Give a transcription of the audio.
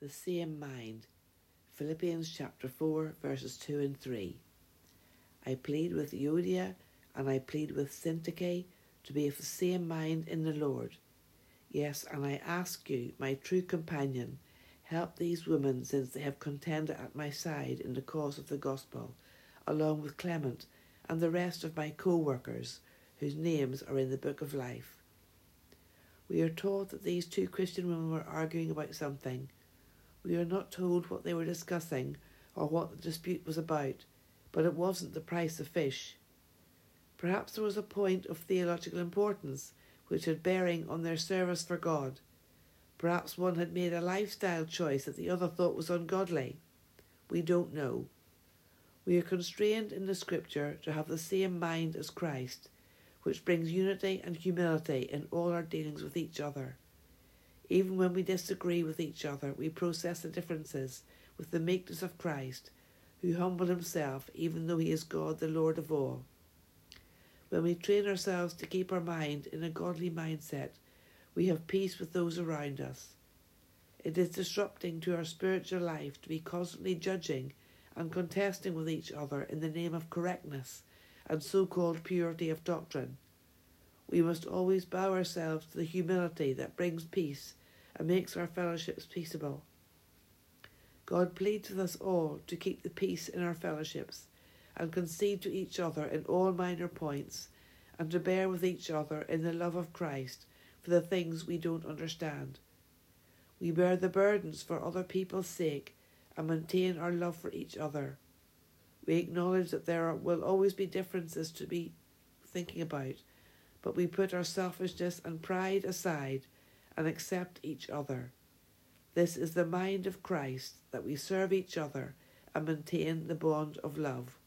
the same mind. Philippians chapter 4, verses 2 and 3. I plead with Euodia and I plead with Syntyche to be of the same mind in the Lord. Yes, and I ask you, my true companion, help these women since they have contended at my side in the cause of the gospel, along with Clement and the rest of my co workers, whose names are in the book of life. We are told that these two Christian women were arguing about something. We are not told what they were discussing or what the dispute was about, but it wasn't the price of fish. Perhaps there was a point of theological importance which had bearing on their service for God. Perhaps one had made a lifestyle choice that the other thought was ungodly. We don't know. We are constrained in the Scripture to have the same mind as Christ, which brings unity and humility in all our dealings with each other. Even when we disagree with each other, we process the differences with the meekness of Christ, who humbled himself even though he is God, the Lord of all. When we train ourselves to keep our mind in a godly mindset, we have peace with those around us. It is disrupting to our spiritual life to be constantly judging and contesting with each other in the name of correctness and so called purity of doctrine. We must always bow ourselves to the humility that brings peace and makes our fellowships peaceable. God pleads with us all to keep the peace in our fellowships and concede to each other in all minor points and to bear with each other in the love of Christ for the things we don't understand. We bear the burdens for other people's sake and maintain our love for each other. We acknowledge that there will always be differences to be thinking about, but we put our selfishness and pride aside and accept each other. This is the mind of Christ that we serve each other and maintain the bond of love.